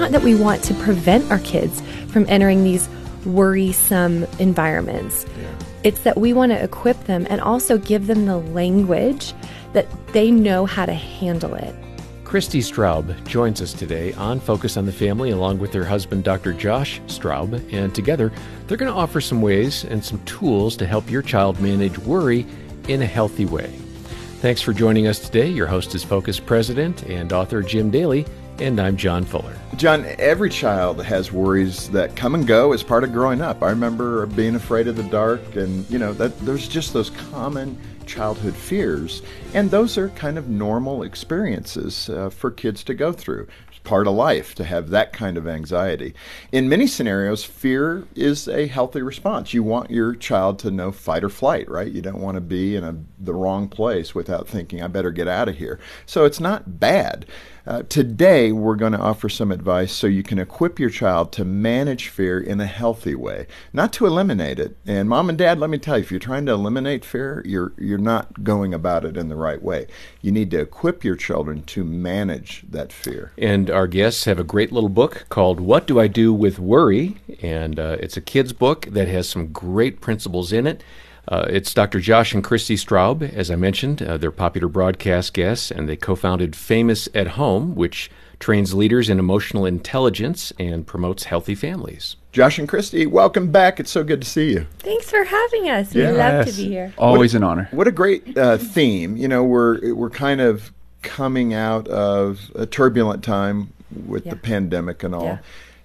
not that we want to prevent our kids from entering these worrisome environments. Yeah. It's that we want to equip them and also give them the language that they know how to handle it. Christy Straub joins us today on Focus on the Family along with her husband, Dr. Josh Straub, and together they're going to offer some ways and some tools to help your child manage worry in a healthy way. Thanks for joining us today. Your host is Focus President and author Jim Daly, and I'm John Fuller. John, every child has worries that come and go as part of growing up. I remember being afraid of the dark, and you know that there's just those common childhood fears, and those are kind of normal experiences uh, for kids to go through. It's part of life to have that kind of anxiety. In many scenarios, fear is a healthy response. You want your child to know fight or flight, right? You don't want to be in a, the wrong place without thinking, I better get out of here. So it's not bad. Uh, today, we're going to offer some advice so you can equip your child to manage fear in a healthy way, not to eliminate it. And mom and dad, let me tell you, if you're trying to eliminate fear, you're you're not going about it in the right way. You need to equip your children to manage that fear. And our guests have a great little book called "What Do I Do with Worry," and uh, it's a kids' book that has some great principles in it. Uh, it's Dr. Josh and Christy Straub, as I mentioned. Uh, they're popular broadcast guests, and they co founded Famous at Home, which trains leaders in emotional intelligence and promotes healthy families. Josh and Christy, welcome back. It's so good to see you. Thanks for having us. We yes. love to be here. Always what, an honor. What a great uh, theme. You know, we're we're kind of coming out of a turbulent time with yeah. the pandemic and all. Yeah.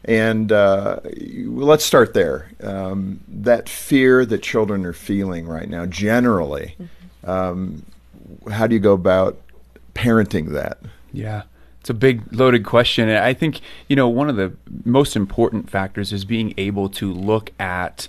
And uh, let's start there. Um, that fear that children are feeling right now, generally, mm-hmm. um, how do you go about parenting that? Yeah. It's a big loaded question. And I think, you know, one of the most important factors is being able to look at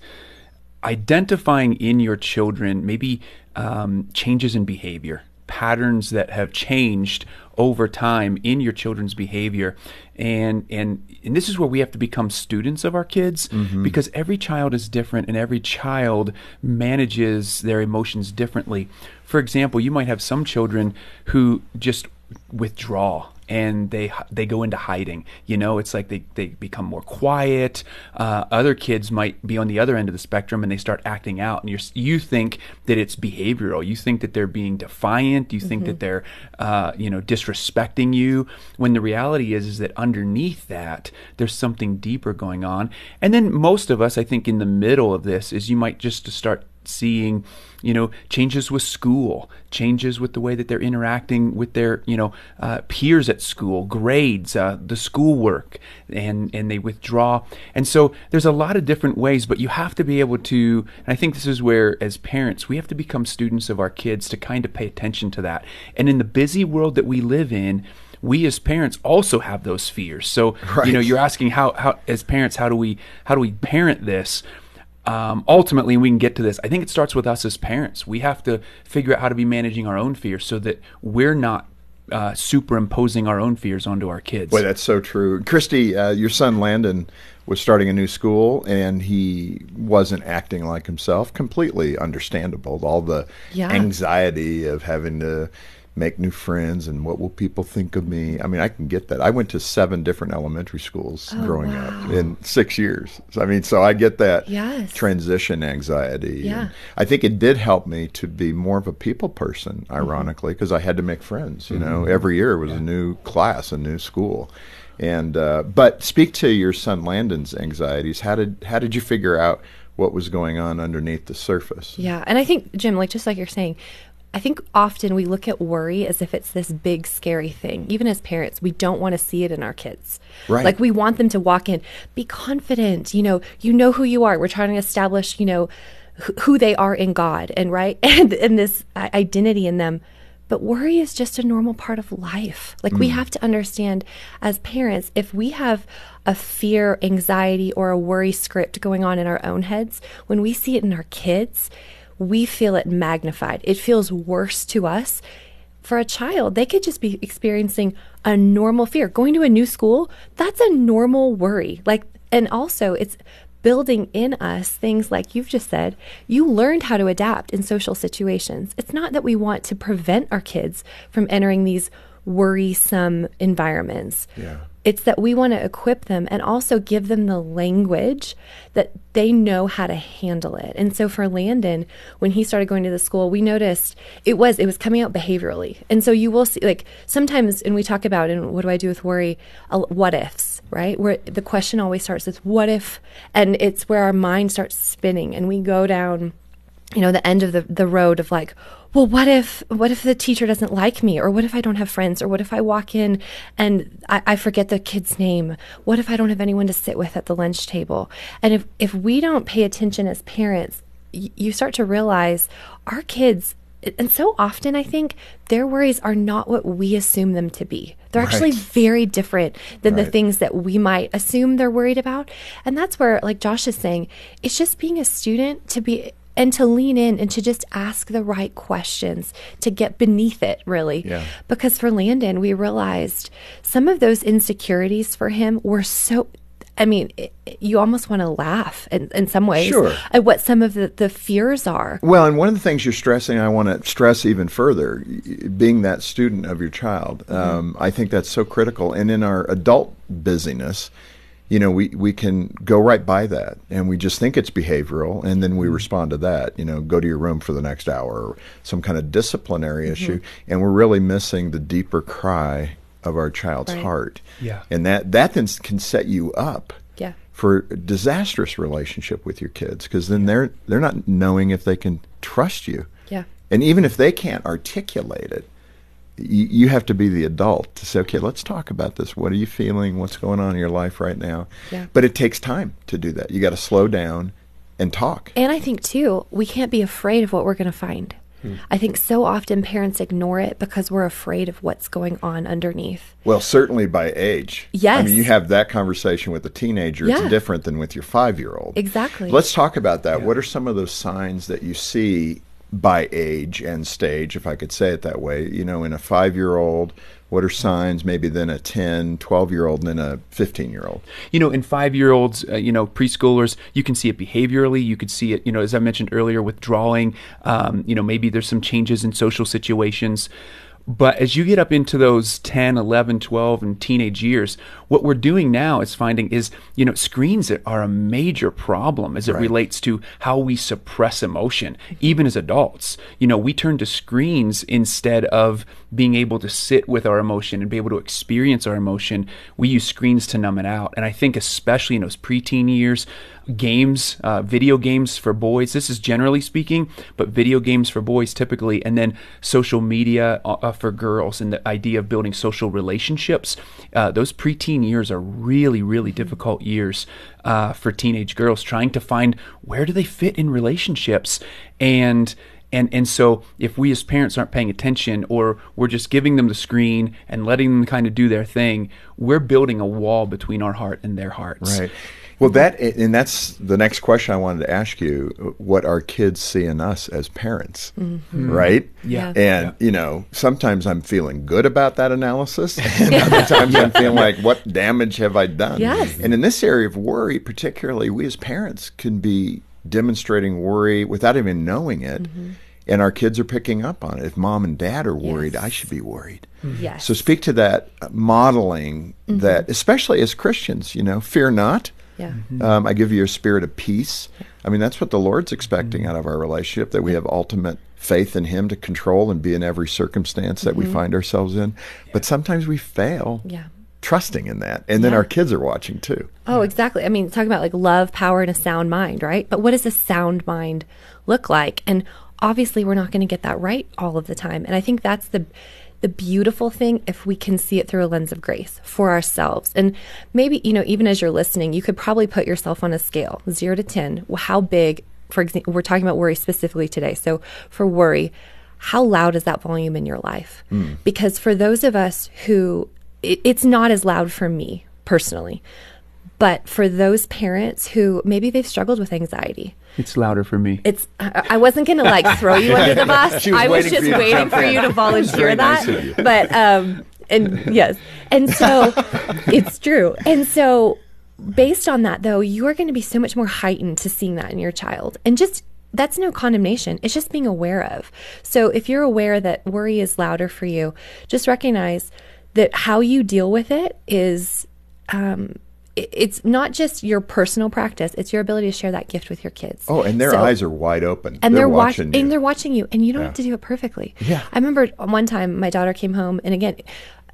identifying in your children maybe um, changes in behavior patterns that have changed over time in your children's behavior. And and and this is where we have to become students of our kids mm-hmm. because every child is different and every child manages their emotions differently. For example you might have some children who just withdraw and they they go into hiding. You know, it's like they, they become more quiet. Uh, other kids might be on the other end of the spectrum and they start acting out, and you you think that it's behavioral. You think that they're being defiant. You think mm-hmm. that they're uh, you know disrespecting you. When the reality is is that underneath that there's something deeper going on. And then most of us, I think, in the middle of this is you might just start seeing you know changes with school changes with the way that they're interacting with their you know uh, peers at school grades uh, the schoolwork and and they withdraw. And so there's a lot of different ways but you have to be able to and i think this is where as parents we have to become students of our kids to kind of pay attention to that. And in the busy world that we live in we as parents also have those fears. So right. you know you're asking how, how as parents how do we how do we parent this um, ultimately we can get to this. I think it starts with us as parents. We have to figure out how to be managing our own fears so that we're not uh, superimposing our own fears onto our kids. Boy that's so true. Christy uh, your son landon was starting a new school and he wasn't acting like himself. Completely understandable all the yeah. anxiety of having to make new friends and what will people think of me. I mean, I can get that. I went to seven different elementary schools oh, growing wow. up in six years. So, I mean, so I get that yes. transition anxiety. Yeah. I think it did help me to be more of a people person, mm-hmm. ironically, because mm-hmm. I had to make friends. You mm-hmm. know, every year was yeah. a new class, a new school. And uh, but speak to your son Landon's anxieties. How did how did you figure out what was going on underneath the surface? Yeah, and I think Jim, like just like you're saying, I think often we look at worry as if it's this big, scary thing. Even as parents, we don't want to see it in our kids. Right. Like we want them to walk in, be confident. You know, you know who you are. We're trying to establish, you know, who they are in God, and right, and and this identity in them. But worry is just a normal part of life. Like mm. we have to understand as parents, if we have a fear, anxiety, or a worry script going on in our own heads, when we see it in our kids we feel it magnified. It feels worse to us. For a child, they could just be experiencing a normal fear. Going to a new school, that's a normal worry. Like, and also it's building in us things like you've just said, you learned how to adapt in social situations. It's not that we want to prevent our kids from entering these worrisome environments. Yeah. It's that we want to equip them and also give them the language that they know how to handle it. And so for Landon, when he started going to the school, we noticed it was it was coming out behaviorally. And so you will see like sometimes and we talk about and what do I do with worry what ifs, right? Where the question always starts with what if and it's where our mind starts spinning and we go down you know the end of the the road of like well what if what if the teacher doesn't like me or what if i don't have friends or what if i walk in and i, I forget the kid's name what if i don't have anyone to sit with at the lunch table and if if we don't pay attention as parents y- you start to realize our kids and so often I think their worries are not what we assume them to be. They're right. actually very different than right. the things that we might assume they're worried about. And that's where, like Josh is saying, it's just being a student to be and to lean in and to just ask the right questions to get beneath it really yeah. because for landon we realized some of those insecurities for him were so I mean, it, you almost want to laugh in, in some ways sure. at what some of the, the fears are. Well, and one of the things you're stressing, I want to stress even further, being that student of your child, mm-hmm. um, I think that's so critical. And in our adult busyness, you know, we, we can go right by that and we just think it's behavioral and then we mm-hmm. respond to that, you know, go to your room for the next hour or some kind of disciplinary mm-hmm. issue. And we're really missing the deeper cry of our child's right. heart. Yeah. And that, that then can set you up yeah. for a disastrous relationship with your kids because then they're, they're not knowing if they can trust you. Yeah. And even if they can't articulate it, you, you have to be the adult to say, okay, let's talk about this. What are you feeling? What's going on in your life right now? Yeah. But it takes time to do that. You got to slow down and talk. And I think too, we can't be afraid of what we're going to find. Hmm. I think so often parents ignore it because we're afraid of what's going on underneath. Well, certainly by age. Yes. I mean, you have that conversation with a teenager. Yeah. It's different than with your five year old. Exactly. Let's talk about that. Yeah. What are some of those signs that you see by age and stage, if I could say it that way. You know, in a five year old, what are signs maybe then a 10, 12 year old and then a 15 year old? You know, in five year olds, uh, you know, preschoolers, you can see it behaviorally. You could see it, you know, as I mentioned earlier, withdrawing. Um, you know, maybe there's some changes in social situations. But as you get up into those 10, 11, 12, and teenage years, what we're doing now is finding is, you know, screens are a major problem as it right. relates to how we suppress emotion, even as adults. You know, we turn to screens instead of being able to sit with our emotion and be able to experience our emotion. We use screens to numb it out. And I think, especially in those preteen years, games, uh, video games for boys. This is generally speaking, but video games for boys typically, and then social media uh, uh, for girls, and the idea of building social relationships. Uh, those preteen years are really, really difficult years uh, for teenage girls, trying to find where do they fit in relationships and and and so if we as parents aren't paying attention or we're just giving them the screen and letting them kind of do their thing we're building a wall between our heart and their hearts right well, that and that's the next question I wanted to ask you: what our kids see in us as parents, mm-hmm. right? Yeah. And yeah. you know, sometimes I'm feeling good about that analysis, and other times I'm feeling like, what damage have I done? Yes. And in this area of worry, particularly, we as parents can be demonstrating worry without even knowing it. Mm-hmm. And our kids are picking up on it. If mom and dad are worried, yes. I should be worried. Mm-hmm. Yes. So speak to that modeling mm-hmm. that, especially as Christians, you know, fear not yeah. Mm-hmm. Um, I give you a spirit of peace. I mean, that's what the Lord's expecting mm-hmm. out of our relationship that we have ultimate faith in Him to control and be in every circumstance that mm-hmm. we find ourselves in. But sometimes we fail. Yeah. Trusting in that. And then yeah. our kids are watching too. Oh, exactly. I mean, talking about like love, power, and a sound mind, right? But what does a sound mind look like? And obviously, we're not going to get that right all of the time. And I think that's the the beautiful thing if we can see it through a lens of grace for ourselves. And maybe, you know, even as you're listening, you could probably put yourself on a scale, zero to 10. How big, for example, we're talking about worry specifically today. So for worry, how loud is that volume in your life? Mm. Because for those of us who, it, it's not as loud for me personally. But for those parents who maybe they've struggled with anxiety, it's louder for me. It's. I wasn't gonna like throw you under the bus. was I was just waiting for you to volunteer that. Nice but um, and yes, and so it's true. And so based on that, though, you are going to be so much more heightened to seeing that in your child, and just that's no condemnation. It's just being aware of. So if you're aware that worry is louder for you, just recognize that how you deal with it is um, it's not just your personal practice; it's your ability to share that gift with your kids. Oh, and their so, eyes are wide open, and they're, they're watching, and they're watching you, and you don't yeah. have to do it perfectly. Yeah, I remember one time my daughter came home, and again,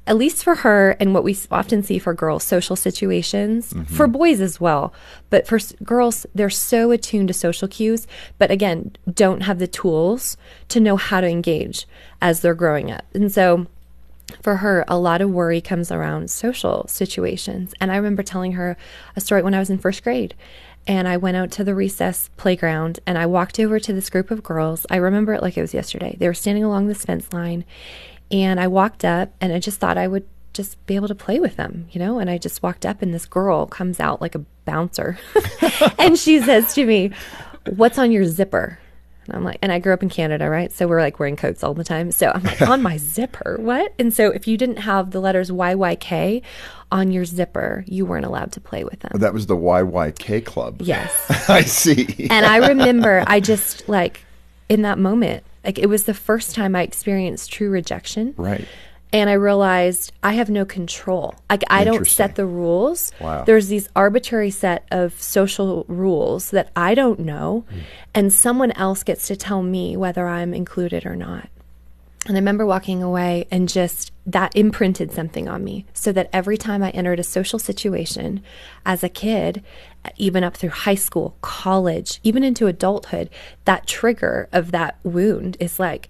at least for her, and what we often see for girls, social situations, mm-hmm. for boys as well. But for girls, they're so attuned to social cues, but again, don't have the tools to know how to engage as they're growing up, and so for her, a lot of worry comes around social situations. And I remember telling her a story when I was in first grade. And I went out to the recess playground and I walked over to this group of girls. I remember it like it was yesterday. They were standing along this fence line. And I walked up and I just thought I would just be able to play with them, you know? And I just walked up and this girl comes out like a bouncer. and she says to me, What's on your zipper? And I'm like, and I grew up in Canada, right? So we're like wearing coats all the time. So I'm like, on my zipper, what? And so if you didn't have the letters YYK on your zipper, you weren't allowed to play with them. that was the YYK club. Yes. I see. and I remember I just like in that moment, like it was the first time I experienced true rejection. Right and I realized I have no control. Like I don't set the rules. Wow. There's these arbitrary set of social rules that I don't know, mm. and someone else gets to tell me whether I'm included or not. And I remember walking away and just that imprinted something on me so that every time I entered a social situation as a kid, even up through high school, college, even into adulthood, that trigger of that wound is like,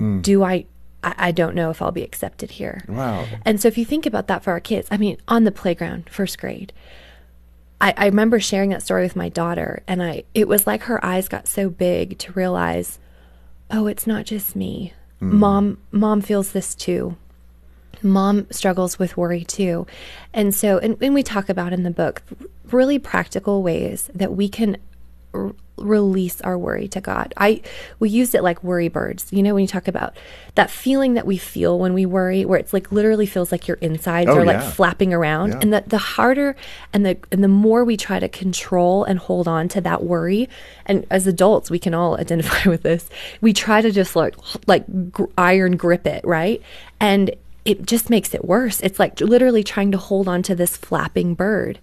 mm. do I I, I don't know if I'll be accepted here. Wow. And so if you think about that for our kids, I mean, on the playground, first grade, I, I remember sharing that story with my daughter, and I it was like her eyes got so big to realize, oh, it's not just me. Mm. Mom, mom feels this too. Mom struggles with worry too. And so, and, and we talk about in the book really practical ways that we can r- release our worry to God. I we used it like worry birds. You know, when you talk about that feeling that we feel when we worry, where it's like literally feels like your insides oh, are yeah. like flapping around. Yeah. And the the harder and the and the more we try to control and hold on to that worry, and as adults we can all identify with this. We try to just like like gr- iron grip it, right? And it just makes it worse. It's like literally trying to hold on to this flapping bird.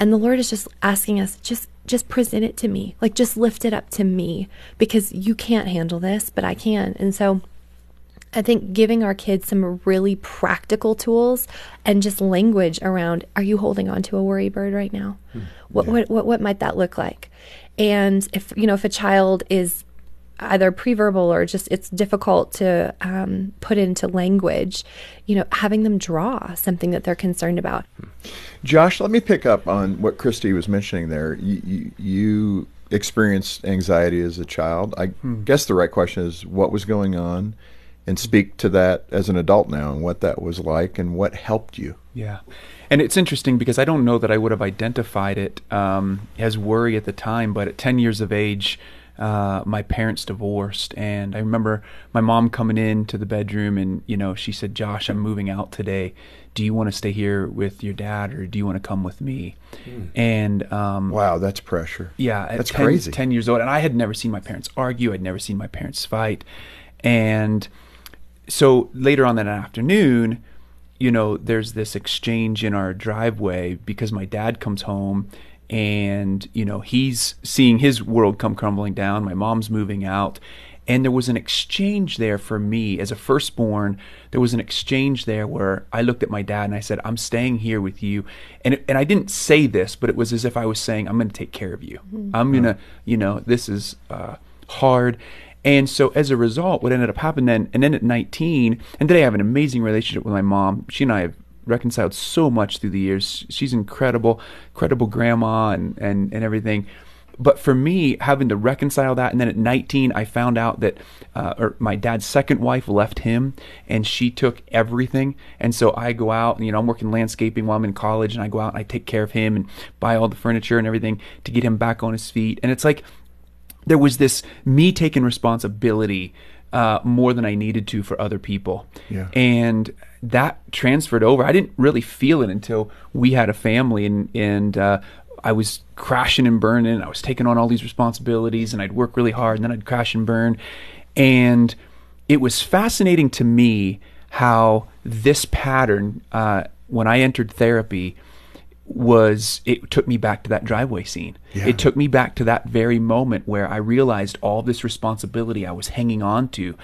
And the Lord is just asking us, just just present it to me. Like just lift it up to me because you can't handle this, but I can. And so I think giving our kids some really practical tools and just language around are you holding on to a worry bird right now? Hmm. What, yeah. what what what might that look like? And if you know if a child is either pre-verbal or just it's difficult to um, put into language you know having them draw something that they're concerned about. Josh let me pick up on what christy was mentioning there. You, you, you experienced anxiety as a child. I hmm. guess the right question is what was going on and speak to that as an adult now and what that was like and what helped you. Yeah. And it's interesting because i don't know that i would have identified it um, as worry at the time but at 10 years of age uh, my parents divorced, and I remember my mom coming into the bedroom, and you know, she said, "Josh, I'm moving out today. Do you want to stay here with your dad, or do you want to come with me?" Mm. And um, wow, that's pressure. Yeah, that's 10, crazy. Ten years old, and I had never seen my parents argue. I'd never seen my parents fight, and so later on that afternoon, you know, there's this exchange in our driveway because my dad comes home and you know he's seeing his world come crumbling down. My mom's moving out. And there was an exchange there for me as a firstborn. There was an exchange there where i looked at my dad and i said i'm staying here with you. And it, and i didn't say this but it was as if i was saying i'm going to take care of you. Mm-hmm. i'm going to you know this is uh, hard. And so as a result what ended up happening then and then at 19 and today i have an amazing relationship with my mom. She and i have reconciled so much through the years. She's incredible, incredible grandma and, and, and everything. But for me, having to reconcile that, and then at 19, I found out that uh, or my dad's second wife left him, and she took everything. And so I go out, and you know, I'm working landscaping while I'm in college, and I go out and I take care of him and buy all the furniture and everything to get him back on his feet. And it's like there was this me taking responsibility uh, more than I needed to for other people. Yeah. And that transferred over. I didn't really feel it until we had a family and and uh, I was crashing and burning. I was taking on all these responsibilities and I'd work really hard and then I'd crash and burn. And it was fascinating to me how this pattern, uh, when I entered therapy, was it took me back to that driveway scene. Yeah. It took me back to that very moment where I realized all this responsibility I was hanging on to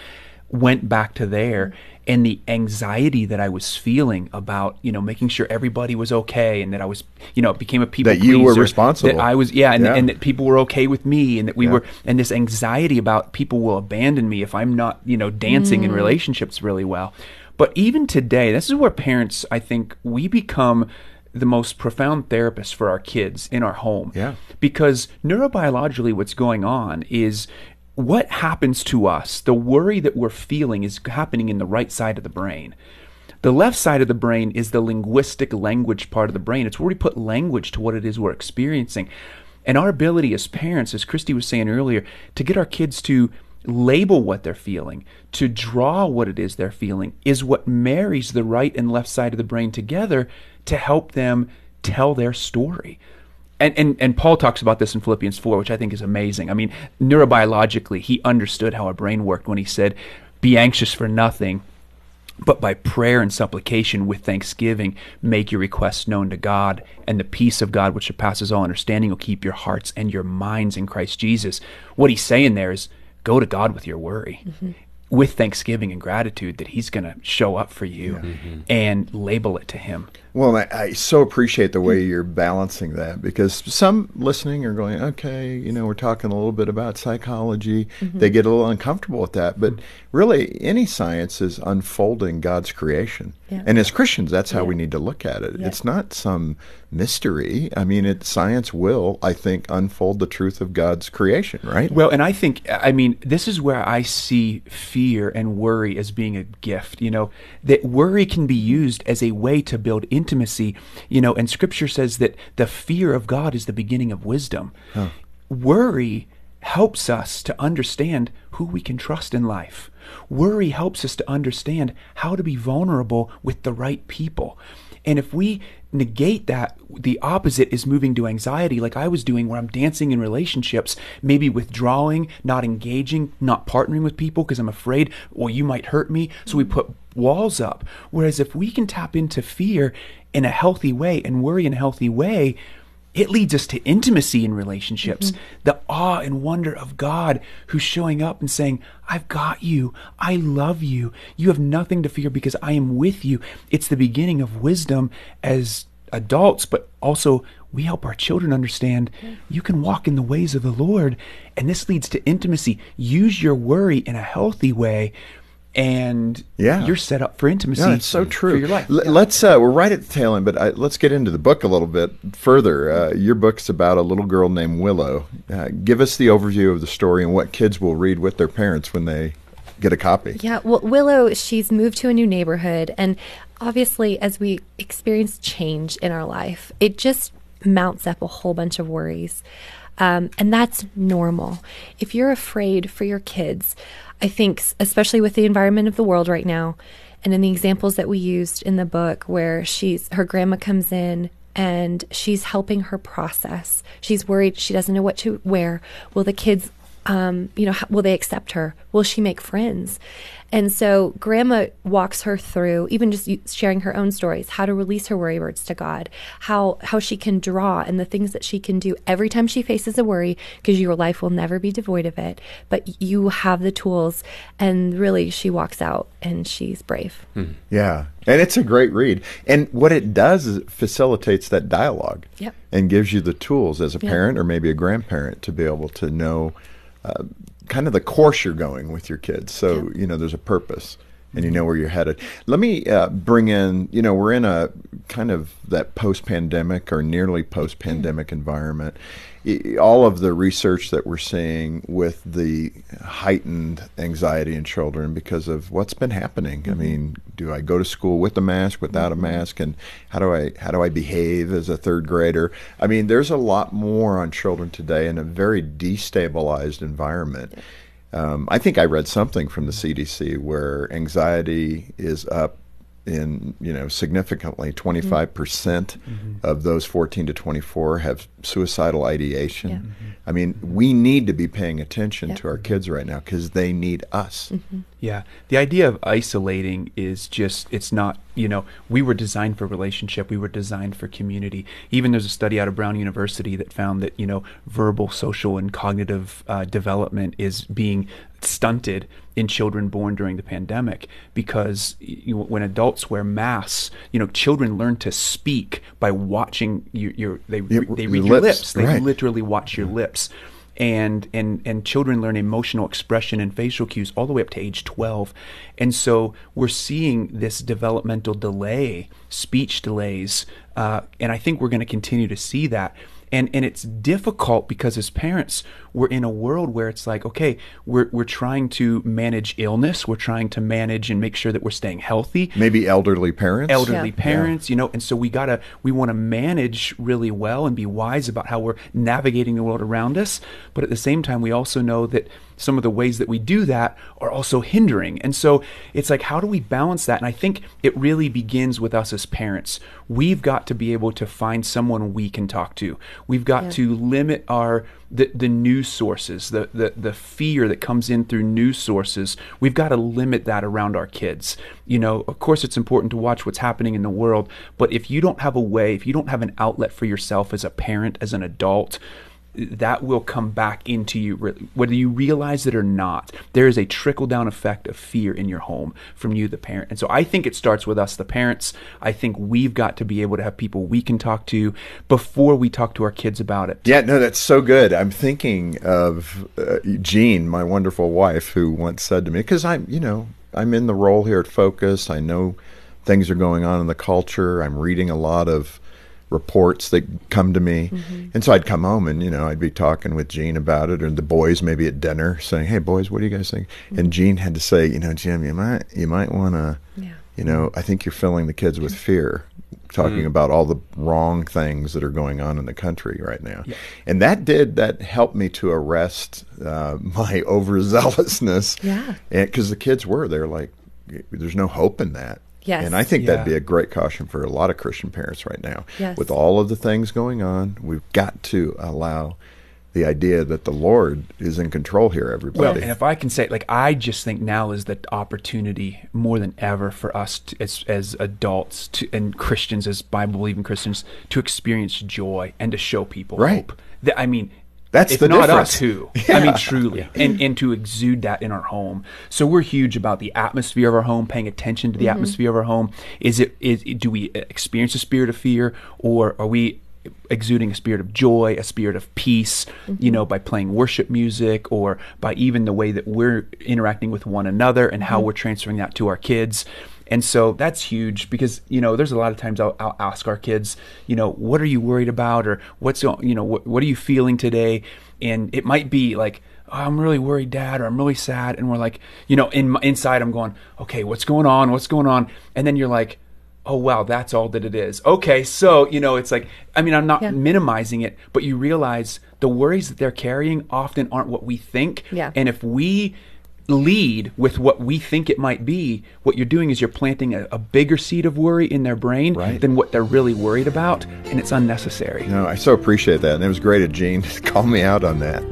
went back to there and the anxiety that I was feeling about, you know, making sure everybody was okay and that I was, you know, it became a people that you were responsible. That I was, yeah, and, yeah. and that people were okay with me and that we yeah. were, and this anxiety about people will abandon me if I'm not, you know, dancing mm. in relationships really well. But even today, this is where parents, I think, we become the most profound therapists for our kids in our home. Yeah. Because neurobiologically, what's going on is what happens to us, the worry that we're feeling is happening in the right side of the brain. The left side of the brain is the linguistic language part of the brain. It's where we put language to what it is we're experiencing. And our ability as parents, as Christy was saying earlier, to get our kids to label what they're feeling, to draw what it is they're feeling, is what marries the right and left side of the brain together to help them tell their story and, and, and Paul talks about this in Philippians 4, which I think is amazing. I mean, neurobiologically, he understood how our brain worked when he said, Be anxious for nothing, but by prayer and supplication with thanksgiving, make your requests known to God, and the peace of God, which surpasses all understanding, will keep your hearts and your minds in Christ Jesus. What he's saying there is, go to God with your worry. Mm-hmm with thanksgiving and gratitude that he's going to show up for you yeah. mm-hmm. and label it to him. Well, I, I, so appreciate the way you're balancing that because some listening are going, okay, you know, we're talking a little bit about psychology. Mm-hmm. They get a little uncomfortable with that. But really, any science is unfolding God's creation. Yeah. And as Christians, that's how yeah. we need to look at it. It's not some mystery. I mean, it, science will, I think, unfold the truth of God's creation, right? Well, and I think, I mean, this is where I see fear and worry as being a gift. You know, that worry can be used as a way to build intimacy, you know, and scripture says that the fear of God is the beginning of wisdom. Huh. Worry helps us to understand who we can trust in life. Worry helps us to understand how to be vulnerable with the right people. And if we negate that, the opposite is moving to anxiety, like I was doing, where I'm dancing in relationships, maybe withdrawing, not engaging, not partnering with people because I'm afraid, well, you might hurt me. So we put walls up. Whereas if we can tap into fear in a healthy way and worry in a healthy way, it leads us to intimacy in relationships, mm-hmm. the awe and wonder of God who's showing up and saying, I've got you. I love you. You have nothing to fear because I am with you. It's the beginning of wisdom as adults, but also we help our children understand you can walk in the ways of the Lord. And this leads to intimacy. Use your worry in a healthy way and yeah. you're set up for intimacy. Yeah, it's so true. your life. L- yeah. Let's uh, we're right at the tail end, but I, let's get into the book a little bit further. Uh, your book's about a little girl named Willow. Uh, give us the overview of the story and what kids will read with their parents when they get a copy. Yeah, well, Willow, she's moved to a new neighborhood, and obviously, as we experience change in our life, it just mounts up a whole bunch of worries. Um, and that's normal. If you're afraid for your kids, I think, especially with the environment of the world right now, and in the examples that we used in the book, where she's her grandma comes in and she's helping her process. She's worried she doesn't know what to wear. Will the kids um, you know, will they accept her? Will she make friends? And so grandma walks her through even just sharing her own stories, how to release her worry birds to God, how how she can draw and the things that she can do every time she faces a worry because your life will never be devoid of it, but you have the tools and really she walks out and she's brave. Hmm. Yeah. And it's a great read. And what it does is it facilitates that dialogue yep. and gives you the tools as a yep. parent or maybe a grandparent to be able to know uh, kind of the course you're going with your kids. So, yeah. you know, there's a purpose and you know where you're headed. Let me uh, bring in, you know, we're in a kind of that post pandemic or nearly post pandemic environment all of the research that we're seeing with the heightened anxiety in children because of what's been happening. Mm-hmm. I mean, do I go to school with a mask, without a mm-hmm. mask, and how do I how do I behave as a third grader? I mean, there's a lot more on children today in a very destabilized environment. Um, I think I read something from the CDC where anxiety is up in you know significantly 25 percent mm-hmm. of those 14 to 24 have suicidal ideation yeah. mm-hmm. i mean we need to be paying attention yeah. to our kids right now because they need us mm-hmm. yeah the idea of isolating is just it's not you know, we were designed for relationship. We were designed for community. Even there's a study out of Brown University that found that you know verbal, social, and cognitive uh, development is being stunted in children born during the pandemic because you, when adults wear masks, you know, children learn to speak by watching your, your they your, they read your lips. lips. They right. literally watch your lips and and and children learn emotional expression and facial cues all the way up to age 12 and so we're seeing this developmental delay speech delays uh, and i think we're going to continue to see that and and it's difficult because as parents we're in a world where it's like okay we're we're trying to manage illness we're trying to manage and make sure that we're staying healthy maybe elderly parents elderly yeah. parents yeah. you know and so we got to we want to manage really well and be wise about how we're navigating the world around us but at the same time we also know that some of the ways that we do that are also hindering. And so it's like, how do we balance that? And I think it really begins with us as parents. We've got to be able to find someone we can talk to. We've got yeah. to limit our the, the news sources, the, the the fear that comes in through news sources. We've got to limit that around our kids. You know, of course it's important to watch what's happening in the world, but if you don't have a way, if you don't have an outlet for yourself as a parent, as an adult, that will come back into you whether you realize it or not there is a trickle down effect of fear in your home from you the parent. And so i think it starts with us the parents. I think we've got to be able to have people we can talk to before we talk to our kids about it. Yeah no that's so good. I'm thinking of uh, jean my wonderful wife who once said to me because i'm you know i'm in the role here at focus. I know things are going on in the culture. I'm reading a lot of reports that come to me. Mm-hmm. And so I'd come home and, you know, I'd be talking with Jean about it or the boys maybe at dinner saying, Hey boys, what do you guys think? Mm-hmm. And Jean had to say, you know, Jim, you might you might wanna yeah. you know, I think you're filling the kids with fear. Talking mm about all the wrong things that are going on in the country right now, yeah. and that did that helped me to arrest uh, my overzealousness. Yeah, because the kids were they're like, there's no hope in that. Yes. And I think yeah. that'd be a great caution for a lot of Christian parents right now. Yes. With all of the things going on, we've got to allow the idea that the Lord is in control here, everybody. Well, and if I can say, like, I just think now is the opportunity more than ever for us to, as as adults to, and Christians, as Bible believing Christians, to experience joy and to show people right. hope. I mean, that's if the not difference. us, who? Yeah. I mean, truly, yeah. and and to exude that in our home. So we're huge about the atmosphere of our home, paying attention to the mm-hmm. atmosphere of our home. Is it is do we experience a spirit of fear, or are we exuding a spirit of joy, a spirit of peace, mm-hmm. you know, by playing worship music or by even the way that we're interacting with one another and how mm-hmm. we're transferring that to our kids. And so that's huge because, you know, there's a lot of times I'll, I'll ask our kids, you know, what are you worried about or what's, you know, what, what are you feeling today? And it might be like, oh, I'm really worried, dad, or I'm really sad. And we're like, you know, in inside I'm going, okay, what's going on? What's going on? And then you're like, oh wow that's all that it is okay so you know it's like i mean i'm not yeah. minimizing it but you realize the worries that they're carrying often aren't what we think yeah. and if we lead with what we think it might be, what you're doing is you're planting a, a bigger seed of worry in their brain right. than what they're really worried about, and it's unnecessary. No, I so appreciate that, and it was great of Jean to call me out on that.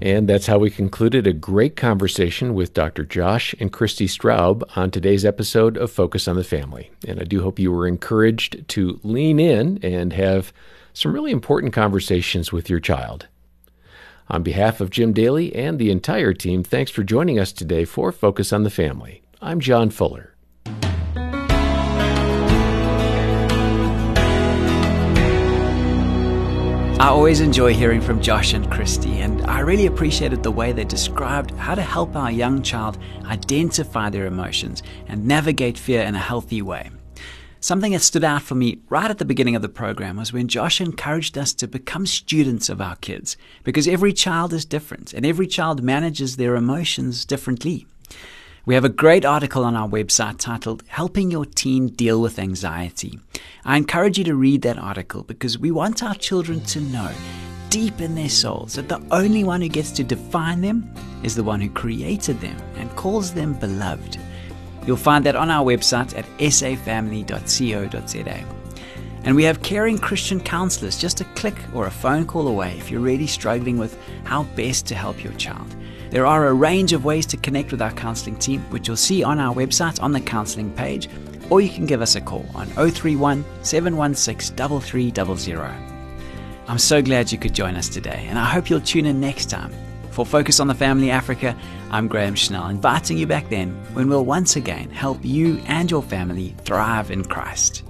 And that's how we concluded a great conversation with Dr. Josh and Christy Straub on today's episode of Focus on the Family. And I do hope you were encouraged to lean in and have some really important conversations with your child. On behalf of Jim Daly and the entire team, thanks for joining us today for Focus on the Family. I'm John Fuller. I always enjoy hearing from Josh and Christy, and I really appreciated the way they described how to help our young child identify their emotions and navigate fear in a healthy way. Something that stood out for me right at the beginning of the program was when Josh encouraged us to become students of our kids because every child is different and every child manages their emotions differently. We have a great article on our website titled Helping Your Teen Deal with Anxiety. I encourage you to read that article because we want our children to know deep in their souls that the only one who gets to define them is the one who created them and calls them beloved. You'll find that on our website at safamily.co.za. And we have caring Christian counselors just a click or a phone call away if you're really struggling with how best to help your child. There are a range of ways to connect with our counseling team, which you'll see on our website on the counseling page, or you can give us a call on 031 716 3300. I'm so glad you could join us today, and I hope you'll tune in next time. For Focus on the Family Africa, I'm Graham Schnell, inviting you back then when we'll once again help you and your family thrive in Christ.